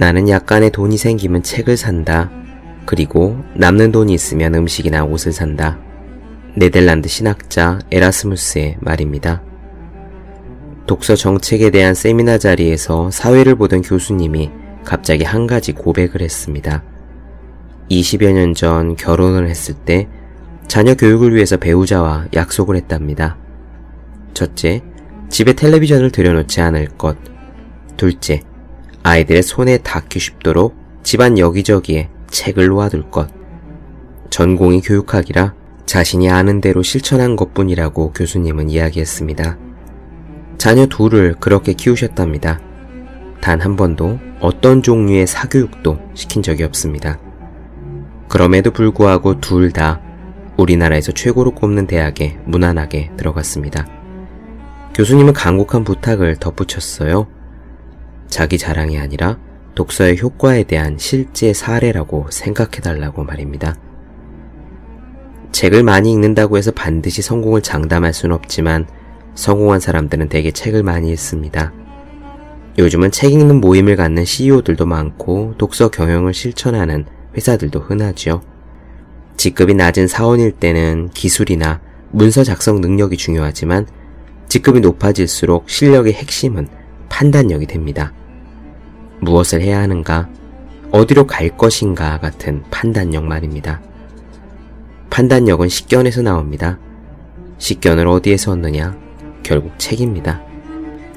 나는 약간의 돈이 생기면 책을 산다. 그리고 남는 돈이 있으면 음식이나 옷을 산다. 네덜란드 신학자 에라스무스의 말입니다. 독서 정책에 대한 세미나 자리에서 사회를 보던 교수님이 갑자기 한 가지 고백을 했습니다. 20여 년 전 결혼을 했을 때 자녀 교육을 위해서 배우자와 약속을 했답니다. 첫째, 집에 텔레비전을 들여놓지 않을 것. 둘째, 아이들의 손에 닿기 쉽도록 집안 여기저기에 책을 놓아둘 것. 전공이 교육학이라 자신이 아는 대로 실천한 것 뿐이라고 교수님은 이야기했습니다. 자녀 둘을 그렇게 키우셨답니다. 단 한 번도 어떤 종류의 사교육도 시킨 적이 없습니다. 그럼에도 불구하고 둘 다 우리나라에서 최고로 꼽는 대학에 무난하게 들어갔습니다. 교수님은 간곡한 부탁을 덧붙였어요. 자기 자랑이 아니라 독서의 효과에 대한 실제 사례라고 생각해달라고 말입니다. 책을 많이 읽는다고 해서 반드시 성공을 장담할 수는 없지만 성공한 사람들은 대개 책을 많이 읽습니다. 요즘은 책 읽는 모임을 갖는 CEO들도 많고 독서 경영을 실천하는 회사들도 흔하죠. 직급이 낮은 사원일 때는 기술이나 문서 작성 능력이 중요하지만 직급이 높아질수록 실력의 핵심은 판단력이 됩니다. 무엇을 해야 하는가, 어디로 갈 것인가 같은 판단력 말입니다. 판단력은 식견에서 나옵니다. 식견을 어디에서 얻느냐? 결국 책입니다.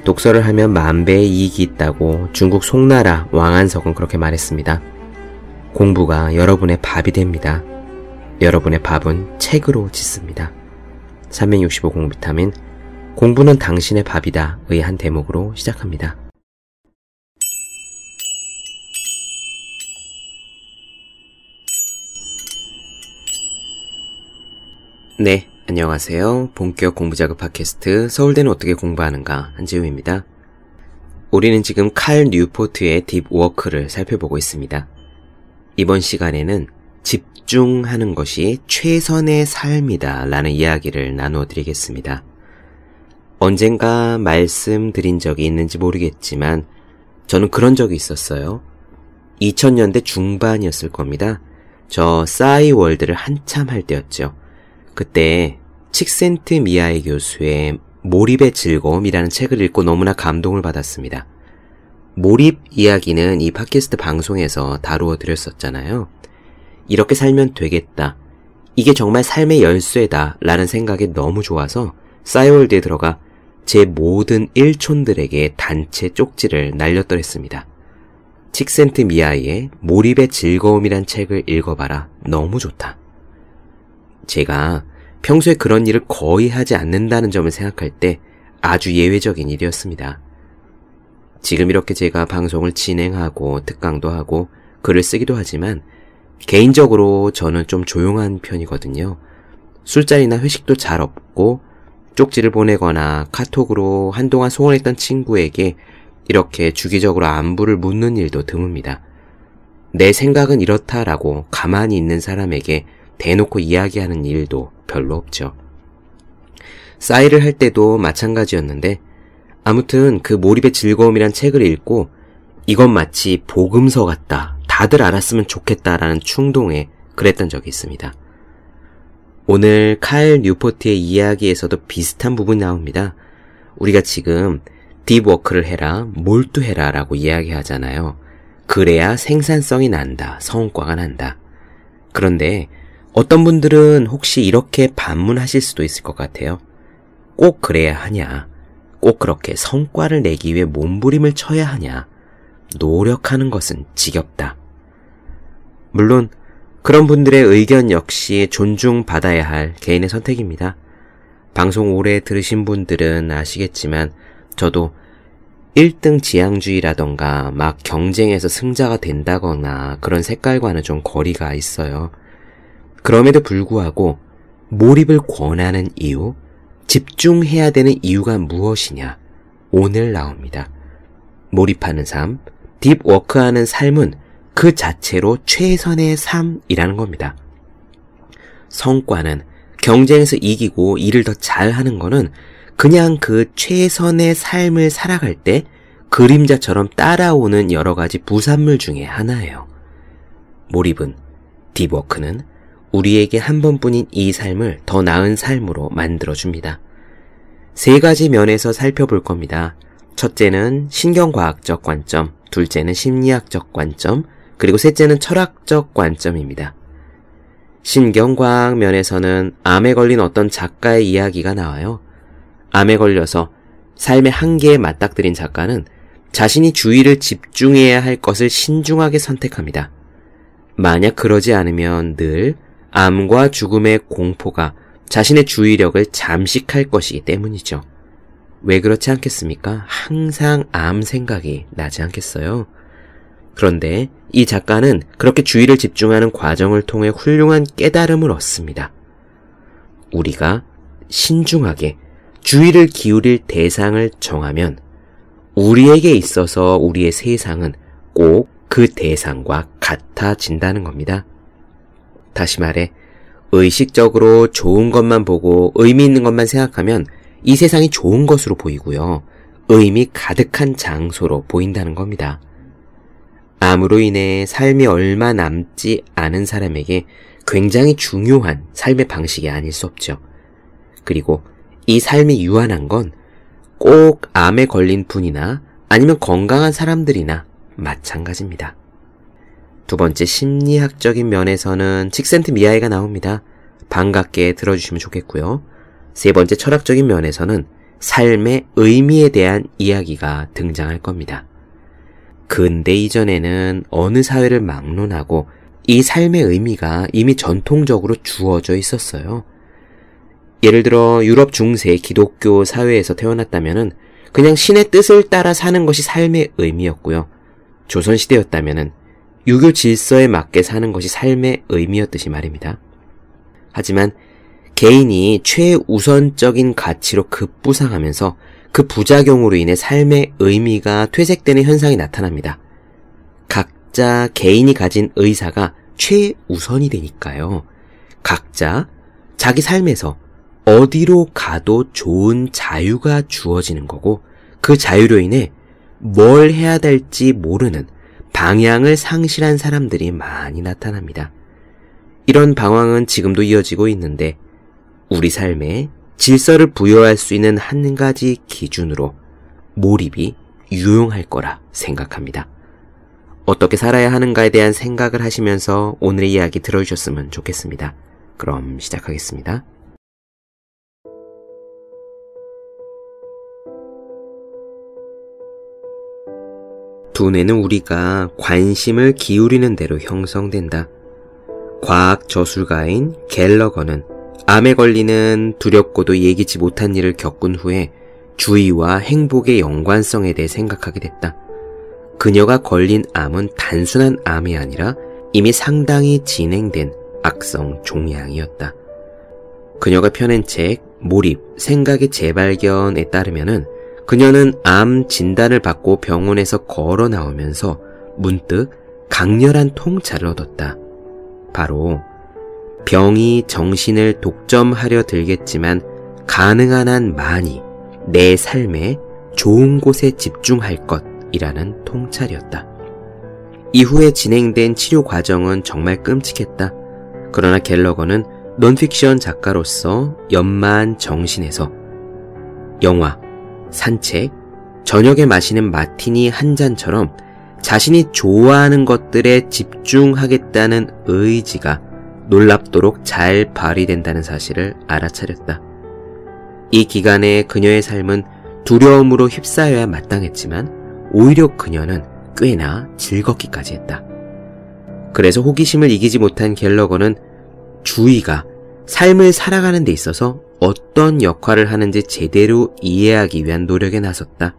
독서를 하면 만배의 이익이 있다고 중국 송나라 왕안석은 그렇게 말했습니다. 공부가 여러분의 밥이 됩니다. 여러분의 밥은 책으로 짓습니다. 365 공비타민 공부는 당신의 밥이다 의 한 대목으로 시작합니다. 네, 안녕하세요. 본격 공부자극 팟캐스트 서울대는 어떻게 공부하는가 한지우입니다. 우리는 지금 칼 뉴포트의 Deep Work를 살펴보고 있습니다. 이번 시간에는 집중하는 것이 최선의 삶이다 라는 이야기를 나누어 드리겠습니다. 언젠가 말씀드린 적이 있는지 모르겠지만 저는 그런 적이 있었어요. 2000년대 중반이었을 겁니다. 저 싸이월드를 한참 할 때였죠. 그때 칙센트미하이 교수의 몰입의 즐거움이라는 책을 읽고 너무나 감동을 받았습니다. 몰입 이야기는 이 팟캐스트 방송에서 다루어 드렸었잖아요. 이렇게 살면 되겠다. 이게 정말 삶의 열쇠다. 라는 생각이 너무 좋아서 싸이월드에 들어가 제 모든 일촌들에게 단체 쪽지를 날렸더랬습니다. 칙센트 미아이의 몰입의 즐거움이란 책을 읽어봐라. 너무 좋다. 제가 평소에 그런 일을 거의 하지 않는다는 점을 생각할 때 아주 예외적인 일이었습니다. 지금 이렇게 제가 방송을 진행하고 특강도 하고 글을 쓰기도 하지만 개인적으로 저는 좀 조용한 편이거든요. 술자리나 회식도 잘 없고 쪽지를 보내거나 카톡으로 한동안 소원했던 친구에게 이렇게 주기적으로 안부를 묻는 일도 드뭅니다. 내 생각은 이렇다라고 가만히 있는 사람에게 대놓고 이야기하는 일도 별로 없죠. 싸이를 할 때도 마찬가지였는데 아무튼 그 몰입의 즐거움이란 책을 읽고 이건 마치 복음서 같다. 다들 알았으면 좋겠다라는 충동에 그랬던 적이 있습니다. 오늘 칼 뉴포트의 이야기에서도 비슷한 부분이 나옵니다. 우리가 지금 딥워크를 해라, 몰두해라 라고 이야기하잖아요. 그래야 생산성이 난다, 성과가 난다. 그런데 어떤 분들은 혹시 이렇게 반문하실 수도 있을 것 같아요. 꼭 그래야 하냐? 꼭 그렇게 성과를 내기 위해 몸부림을 쳐야 하냐? 노력하는 것은 지겹다. 물론 그런 분들의 의견 역시 존중받아야 할 개인의 선택입니다. 방송 오래 들으신 분들은 아시겠지만 저도 1등 지향주의라던가 막 경쟁에서 승자가 된다거나 그런 색깔과는 좀 거리가 있어요. 그럼에도 불구하고 몰입을 권하는 이유, 집중해야 되는 이유가 무엇이냐? 오늘 나옵니다. 몰입하는 삶, 딥워크하는 삶은 그 자체로 최선의 삶이라는 겁니다. 성과는 경쟁에서 이기고 일을 더 잘하는 거는 그냥 그 최선의 삶을 살아갈 때 그림자처럼 따라오는 여러 가지 부산물 중에 하나예요. 몰입은, 딥워크는 우리에게 한 번뿐인 이 삶을 더 나은 삶으로 만들어줍니다. 세 가지 면에서 살펴볼 겁니다. 첫째는 신경과학적 관점, 둘째는 심리학적 관점, 그리고 셋째는 철학적 관점입니다. 신경과학 면에서는 암에 걸린 어떤 작가의 이야기가 나와요. 암에 걸려서 삶의 한계에 맞닥뜨린 작가는 자신이 주의를 집중해야 할 것을 신중하게 선택합니다. 만약 그러지 않으면 늘 암과 죽음의 공포가 자신의 주의력을 잠식할 것이기 때문이죠. 왜 그렇지 않겠습니까? 항상 암 생각이 나지 않겠어요? 그런데 이 작가는 그렇게 주의를 집중하는 과정을 통해 훌륭한 깨달음을 얻습니다. 우리가 신중하게 주의를 기울일 대상을 정하면 우리에게 있어서 우리의 세상은 꼭 그 대상과 같아진다는 겁니다. 다시 말해, 의식적으로 좋은 것만 보고 의미 있는 것만 생각하면 이 세상이 좋은 것으로 보이고요. 의미 가득한 장소로 보인다는 겁니다. 암으로 인해 삶이 얼마 남지 않은 사람에게 굉장히 중요한 삶의 방식이 아닐 수 없죠. 그리고 이 삶이 유한한 건 꼭 암에 걸린 분이나 아니면 건강한 사람들이나 마찬가지입니다. 두 번째 심리학적인 면에서는 칙센트 미아이가 나옵니다. 반갑게 들어주시면 좋겠고요. 세 번째 철학적인 면에서는 삶의 의미에 대한 이야기가 등장할 겁니다. 근대 이전에는 어느 사회를 막론하고 이 삶의 의미가 이미 전통적으로 주어져 있었어요. 예를 들어 유럽 중세 기독교 사회에서 태어났다면 그냥 신의 뜻을 따라 사는 것이 삶의 의미였고요. 조선시대였다면 유교 질서에 맞게 사는 것이 삶의 의미였듯이 말입니다. 하지만 개인이 최우선적인 가치로 급부상하면서 그 부작용으로 인해 삶의 의미가 퇴색되는 현상이 나타납니다. 각자 개인이 가진 의사가 최우선이 되니까요. 각자 자기 삶에서 어디로 가도 좋은 자유가 주어지는 거고 그 자유로 인해 뭘 해야 될지 모르는 방향을 상실한 사람들이 많이 나타납니다. 이런 방황은 지금도 이어지고 있는데 우리 삶에 질서를 부여할 수 있는 한 가지 기준으로 몰입이 유용할 거라 생각합니다. 어떻게 살아야 하는가에 대한 생각을 하시면서 오늘의 이야기 들어주셨으면 좋겠습니다. 그럼 시작하겠습니다. 두뇌는 우리가 관심을 기울이는 대로 형성된다. 과학 저술가인 갤러거는 암에 걸리는 두렵고도 예기치 못한 일을 겪은 후에 주의와 행복의 연관성에 대해 생각하게 됐다. 그녀가 걸린 암은 단순한 암이 아니라 이미 상당히 진행된 악성 종양이었다. 그녀가 펴낸 책 몰입, 생각의 재발견에 따르면은 그녀는 암 진단을 받고 병원에서 걸어 나오면서 문득 강렬한 통찰을 얻었다. 바로 병이 정신을 독점하려 들겠지만 가능한 한 많이 내 삶에 좋은 곳에 집중할 것이라는 통찰이었다. 이후에 진행된 치료 과정은 정말 끔찍했다. 그러나 갤러거는 논픽션 작가로서 연마한 정신에서 영화, 산책, 저녁에 마시는 마티니 한 잔처럼 자신이 좋아하는 것들에 집중하겠다는 의지가 놀랍도록 잘 발휘된다는 사실을 알아차렸다. 이 기간에 그녀의 삶은 두려움으로 휩싸여야 마땅했지만 오히려 그녀는 꽤나 즐겁기까지 했다. 그래서 호기심을 이기지 못한 갤러거는 주의가 삶을 살아가는 데 있어서 어떤 역할을 하는지 제대로 이해하기 위한 노력에 나섰다.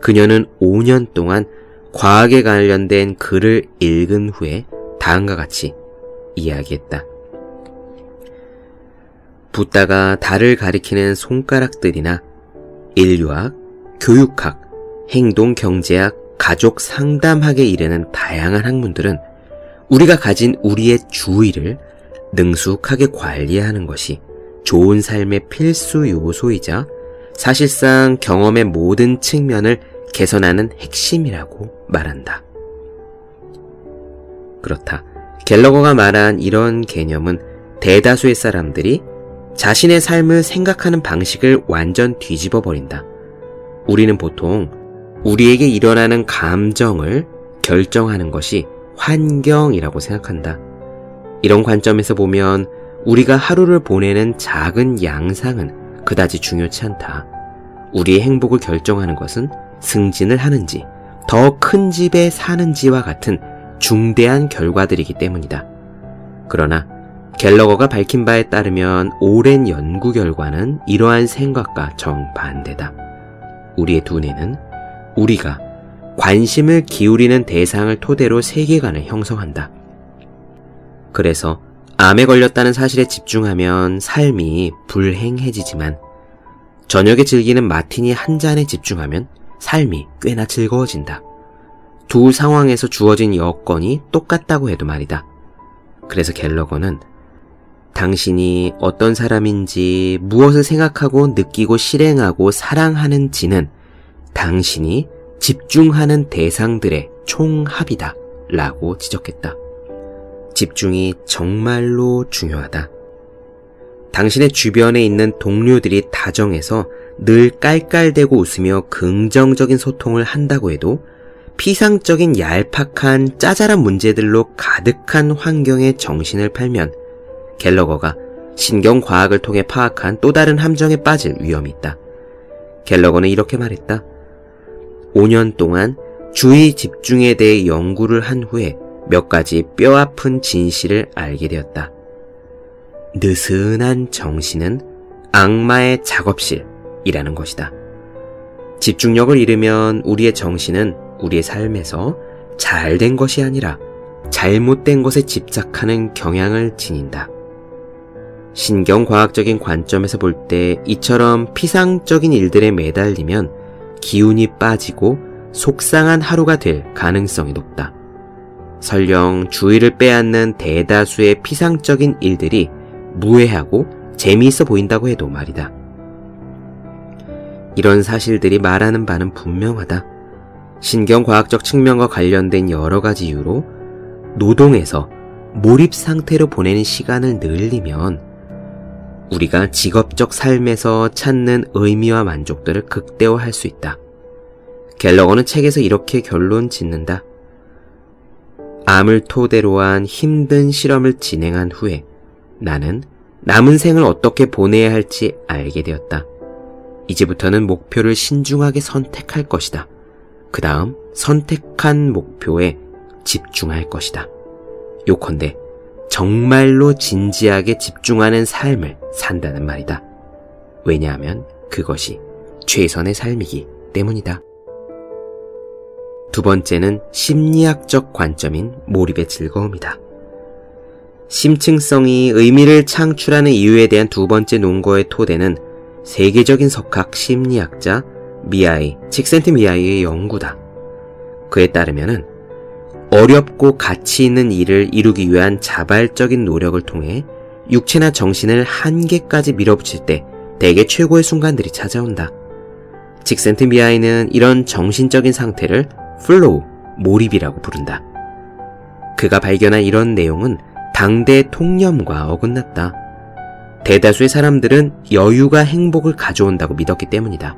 그녀는 5년 동안 과학에 관련된 글을 읽은 후에 다음과 같이 이야기했다. 붓다가 달을 가리키는 손가락들이나 인류학, 교육학, 행동 경제학, 가족 상담학에 이르는 다양한 학문들은 우리가 가진 우리의 주의를 능숙하게 관리하는 것이 좋은 삶의 필수 요소이자 사실상 경험의 모든 측면을 개선하는 핵심이라고 말한다. 그렇다. 갤러거가 말한 이런 개념은 대다수의 사람들이 자신의 삶을 생각하는 방식을 완전 뒤집어 버린다. 우리는 보통 우리에게 일어나는 감정을 결정하는 것이 환경이라고 생각한다. 이런 관점에서 보면 우리가 하루를 보내는 작은 양상은 그다지 중요치 않다. 우리의 행복을 결정하는 것은 승진을 하는지, 더 큰 집에 사는지와 같은 중대한 결과들이기 때문이다. 그러나 갤러거가 밝힌 바에 따르면 오랜 연구 결과는 이러한 생각과 정반대다. 우리의 두뇌는 우리가 관심을 기울이는 대상을 토대로 세계관을 형성한다. 그래서 암에 걸렸다는 사실에 집중하면 삶이 불행해지지만 저녁에 즐기는 마티니 한 잔에 집중하면 삶이 꽤나 즐거워진다. 두 상황에서 주어진 여건이 똑같다고 해도 말이다. 그래서 갤러거는 당신이 어떤 사람인지 무엇을 생각하고 느끼고 실행하고 사랑하는지는 당신이 집중하는 대상들의 총합이다. 라고 지적했다. 집중이 정말로 중요하다. 당신의 주변에 있는 동료들이 다정해서 늘 깔깔대고 웃으며 긍정적인 소통을 한다고 해도 피상적인 얄팍한 짜잘한 문제들로 가득한 환경에 정신을 팔면 갤러거가 신경과학을 통해 파악한 또 다른 함정에 빠질 위험이 있다. 갤러거는 이렇게 말했다. 5년 동안 주의 집중에 대해 연구를 한 후에 몇 가지 뼈아픈 진실을 알게 되었다. 느슨한 정신은 악마의 작업실이라는 것이다. 집중력을 잃으면 우리의 정신은 우리의 삶에서 잘된 것이 아니라 잘못된 것에 집착하는 경향을 지닌다. 신경과학적인 관점에서 볼 때 이처럼 피상적인 일들에 매달리면 기운이 빠지고 속상한 하루가 될 가능성이 높다. 설령 주의를 빼앗는 대다수의 피상적인 일들이 무해하고 재미있어 보인다고 해도 말이다. 이런 사실들이 말하는 바는 분명하다. 신경과학적 측면과 관련된 여러 가지 이유로 노동에서 몰입 상태로 보내는 시간을 늘리면 우리가 직업적 삶에서 찾는 의미와 만족들을 극대화할 수 있다. 갤러거는 책에서 이렇게 결론 짓는다. 암을 토대로 한 힘든 실험을 진행한 후에 나는 남은 생을 어떻게 보내야 할지 알게 되었다. 이제부터는 목표를 신중하게 선택할 것이다. 그 다음 선택한 목표에 집중할 것이다. 요컨대 정말로 진지하게 집중하는 삶을 산다는 말이다. 왜냐하면 그것이 최선의 삶이기 때문이다. 두 번째는 심리학적 관점인 몰입의 즐거움이다. 심층성이 의미를 창출하는 이유에 대한 두 번째 논거의 토대는 세계적인 석학 심리학자 미아이, 칙센트 미아이의 연구다. 그에 따르면은 어렵고 가치 있는 일을 이루기 위한 자발적인 노력을 통해 육체나 정신을 한계까지 밀어붙일 때 대개 최고의 순간들이 찾아온다. 칙센트미하이는 이런 정신적인 상태를 flow, 몰입이라고 부른다. 그가 발견한 이런 내용은 당대 통념과 어긋났다. 대다수의 사람들은 여유가 행복을 가져온다고 믿었기 때문이다.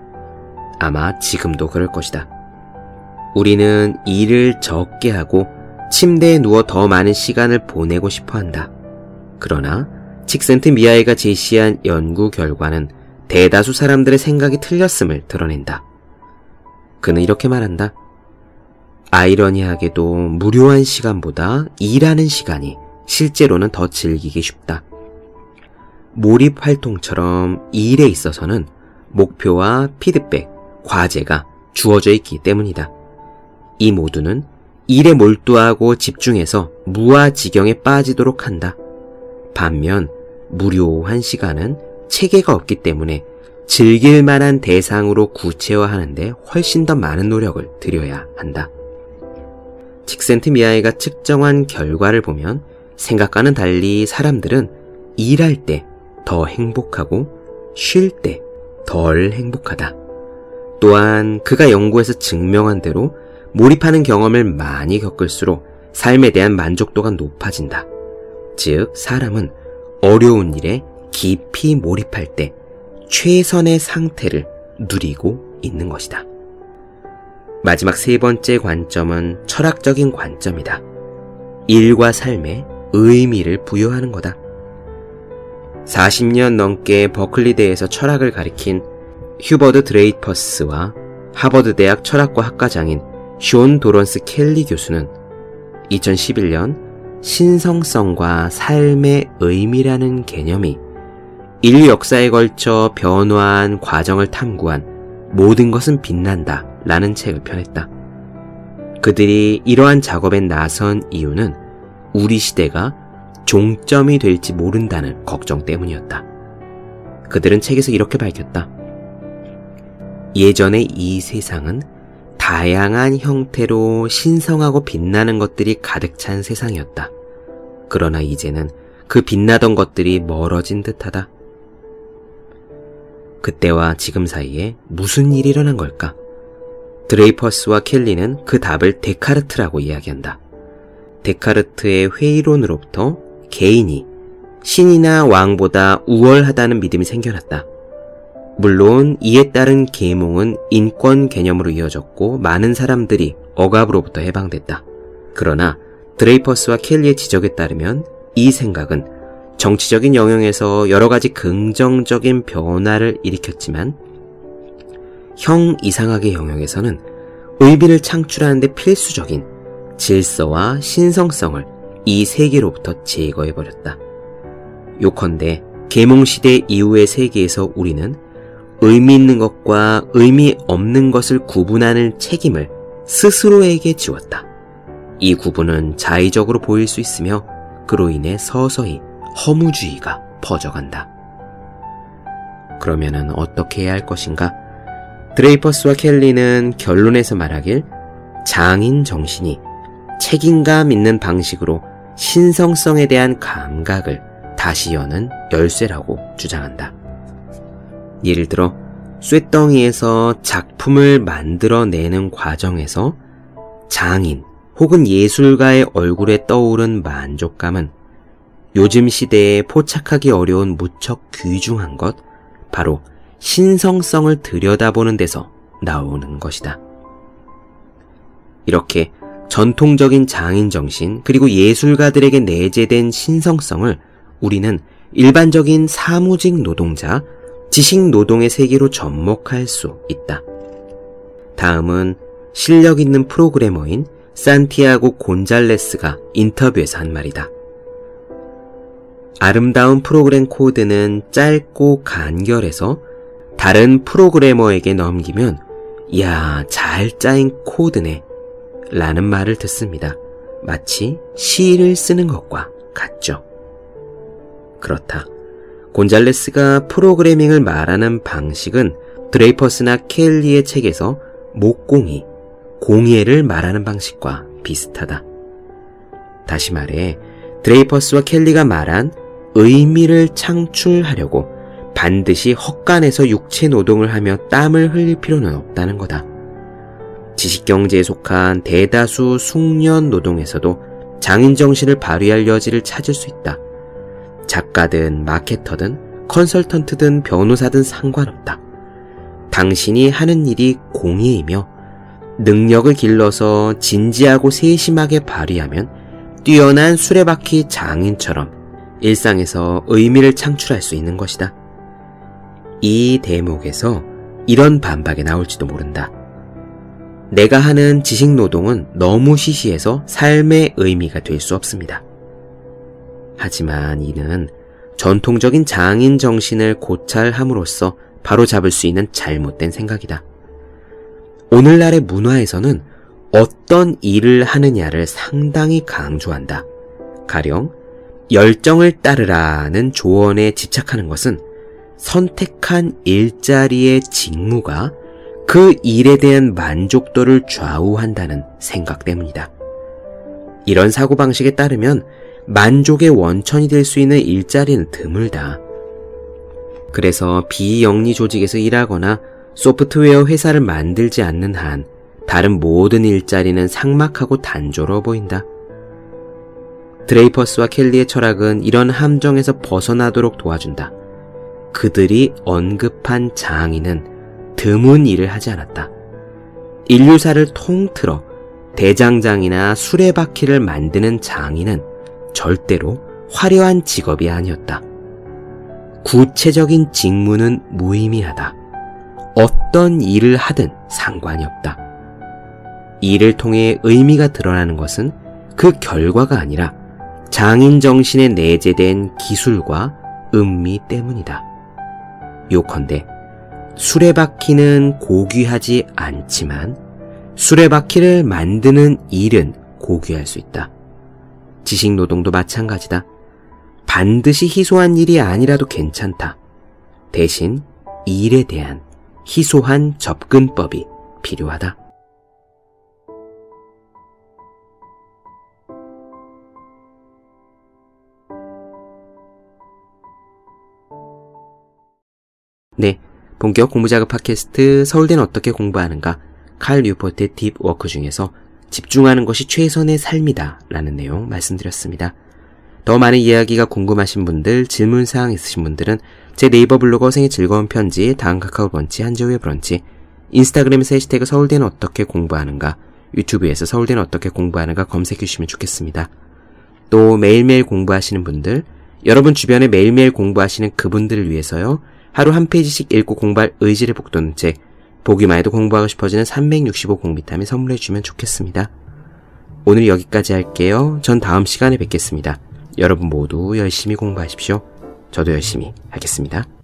아마 지금도 그럴 것이다. 우리는 일을 적게 하고 침대에 누워 더 많은 시간을 보내고 싶어 한다. 그러나 칙센트 미아이가 제시한 연구 결과는 대다수 사람들의 생각이 틀렸음을 드러낸다. 그는 이렇게 말한다. 아이러니하게도 무료한 시간보다 일하는 시간이 실제로는 더 즐기기 쉽다. 몰입 활동처럼 일에 있어서는 목표와 피드백, 과제가 주어져 있기 때문이다. 이 모두는 일에 몰두하고 집중해서 무아지경에 빠지도록 한다. 반면 무료한 시간은 체계가 없기 때문에 즐길 만한 대상으로 구체화하는데 훨씬 더 많은 노력을 들여야 한다. 칙센트 미아이가 측정한 결과를 보면 생각과는 달리 사람들은 일할 때 더 행복하고 쉴 때 덜 행복하다. 또한 그가 연구해서 증명한 대로 몰입하는 경험을 많이 겪을수록 삶에 대한 만족도가 높아진다. 즉, 사람은 어려운 일에 깊이 몰입할 때 최선의 상태를 누리고 있는 것이다. 마지막 세 번째 관점은 철학적인 관점이다. 일과 삶에 의미를 부여하는 거다. 40년 넘게 버클리대에서 철학을 가리킨 휴버드 드레이퍼스와 하버드 대학 철학과 학과장인 쇼온 도런스 켈리 교수는 2011년 신성성과 삶의 의미라는 개념이 인류 역사에 걸쳐 변화한 과정을 탐구한 모든 것은 빛난다 라는 책을 펴냈다. 그들이 이러한 작업에 나선 이유는 우리 시대가 종점이 될지 모른다는 걱정 때문이었다. 그들은 책에서 이렇게 밝혔다. 예전에 이 세상은 다양한 형태로 신성하고 빛나는 것들이 가득 찬 세상이었다. 그러나 이제는 그 빛나던 것들이 멀어진 듯하다. 그때와 지금 사이에 무슨 일이 일어난 걸까? 드레이퍼스와 켈리는 그 답을 데카르트라고 이야기한다. 데카르트의 회의론으로부터 개인이 신이나 왕보다 우월하다는 믿음이 생겨났다. 물론 이에 따른 계몽은 인권 개념으로 이어졌고 많은 사람들이 억압으로부터 해방됐다. 그러나 드레이퍼스와 켈리의 지적에 따르면 이 생각은 정치적인 영역에서 여러 가지 긍정적인 변화를 일으켰지만 형 이상학의 영역에서는 의미를 창출하는데 필수적인 질서와 신성성을 이 세계로부터 제거해버렸다. 요컨대 계몽시대 이후의 세계에서 우리는 의미 있는 것과 의미 없는 것을 구분하는 책임을 스스로에게 지웠다. 이 구분은 자의적으로 보일 수 있으며 그로 인해 서서히 허무주의가 퍼져간다. 그러면은 어떻게 해야 할 것인가? 드레이퍼스와 켈리는 결론에서 말하길 장인 정신이 책임감 있는 방식으로 신성성에 대한 감각을 다시 여는 열쇠라고 주장한다. 예를 들어 쇠덩이에서 작품을 만들어내는 과정에서 장인 혹은 예술가의 얼굴에 떠오른 만족감은 요즘 시대에 포착하기 어려운 무척 귀중한 것, 바로 신성성을 들여다보는 데서 나오는 것이다. 이렇게 전통적인 장인 정신 그리고 예술가들에게 내재된 신성성을 우리는 일반적인 사무직 노동자, 지식 노동의 세계로 접목할 수 있다. 다음은 실력 있는 프로그래머인 산티아고 곤잘레스가 인터뷰에서 한 말이다. 아름다운 프로그램 코드는 짧고 간결해서 다른 프로그래머에게 넘기면 야, 잘 짜인 코드네. 라는 말을 듣습니다. 마치 시를 쓰는 것과 같죠. 그렇다. 곤잘레스가 프로그래밍을 말하는 방식은 드레이퍼스나 켈리의 책에서 목공이, 공예를 말하는 방식과 비슷하다. 다시 말해, 드레이퍼스와 켈리가 말한 의미를 창출하려고 반드시 헛간에서 육체 노동을 하며 땀을 흘릴 필요는 없다는 거다. 지식경제에 속한 대다수 숙련 노동에서도 장인 정신을 발휘할 여지를 찾을 수 있다. 작가든 마케터든 컨설턴트든 변호사든 상관없다. 당신이 하는 일이 공예이며 능력을 길러서 진지하고 세심하게 발휘하면 뛰어난 수레바퀴 장인처럼 일상에서 의미를 창출할 수 있는 것이다. 이 대목에서 이런 반박이 나올지도 모른다. 내가 하는 지식 노동은 너무 시시해서 삶의 의미가 될 수 없습니다. 하지만 이는 전통적인 장인 정신을 고찰함으로써 바로 잡을 수 있는 잘못된 생각이다. 오늘날의 문화에서는 어떤 일을 하느냐를 상당히 강조한다. 가령 열정을 따르라는 조언에 집착하는 것은 선택한 일자리의 직무가 그 일에 대한 만족도를 좌우한다는 생각 때문이다. 이런 사고방식에 따르면 만족의 원천이 될 수 있는 일자리는 드물다. 그래서 비영리 조직에서 일하거나 소프트웨어 회사를 만들지 않는 한 다른 모든 일자리는 상막하고 단조로워 보인다. 드레이퍼스와 켈리의 철학은 이런 함정에서 벗어나도록 도와준다. 그들이 언급한 장인은 드문 일을 하지 않았다. 인류사를 통틀어 대장장이나 수레바퀴를 만드는 장인은 절대로 화려한 직업이 아니었다. 구체적인 직무는 무의미하다. 어떤 일을 하든 상관이 없다. 일을 통해 의미가 드러나는 것은 그 결과가 아니라 장인 정신에 내재된 기술과 음미 때문이다. 요컨대 수레바퀴는 고귀하지 않지만 수레바퀴를 만드는 일은 고귀할 수 있다. 지식 노동도 마찬가지다. 반드시 희소한 일이 아니라도 괜찮다. 대신 일에 대한 희소한 접근법이 필요하다. 네. 본격 공부작업 팟캐스트 서울대는 어떻게 공부하는가 칼 뉴포트의 Deep Work 중에서 집중하는 것이 최선의 삶이다 라는 내용 말씀드렸습니다. 더 많은 이야기가 궁금하신 분들, 질문사항 있으신 분들은 제 네이버 블로그 생의 즐거운 편지, 다음 카카오 브런치, 한재우의 브런치, 인스타그램에서 해시태그 서울대는 어떻게 공부하는가, 유튜브에서 서울대는 어떻게 공부하는가 검색해 주시면 좋겠습니다. 또 매일매일 공부하시는 분들, 여러분 주변에 매일매일 공부하시는 그분들을 위해서요, 하루 한 페이지씩 읽고 공부할 의지를 북돋는 책, 보기만 해도 공부하고 싶어지는 365 공비타민 선물해 주면 좋겠습니다. 오늘 여기까지 할게요. 전 다음 시간에 뵙겠습니다. 여러분 모두 열심히 공부하십시오. 저도 열심히 하겠습니다.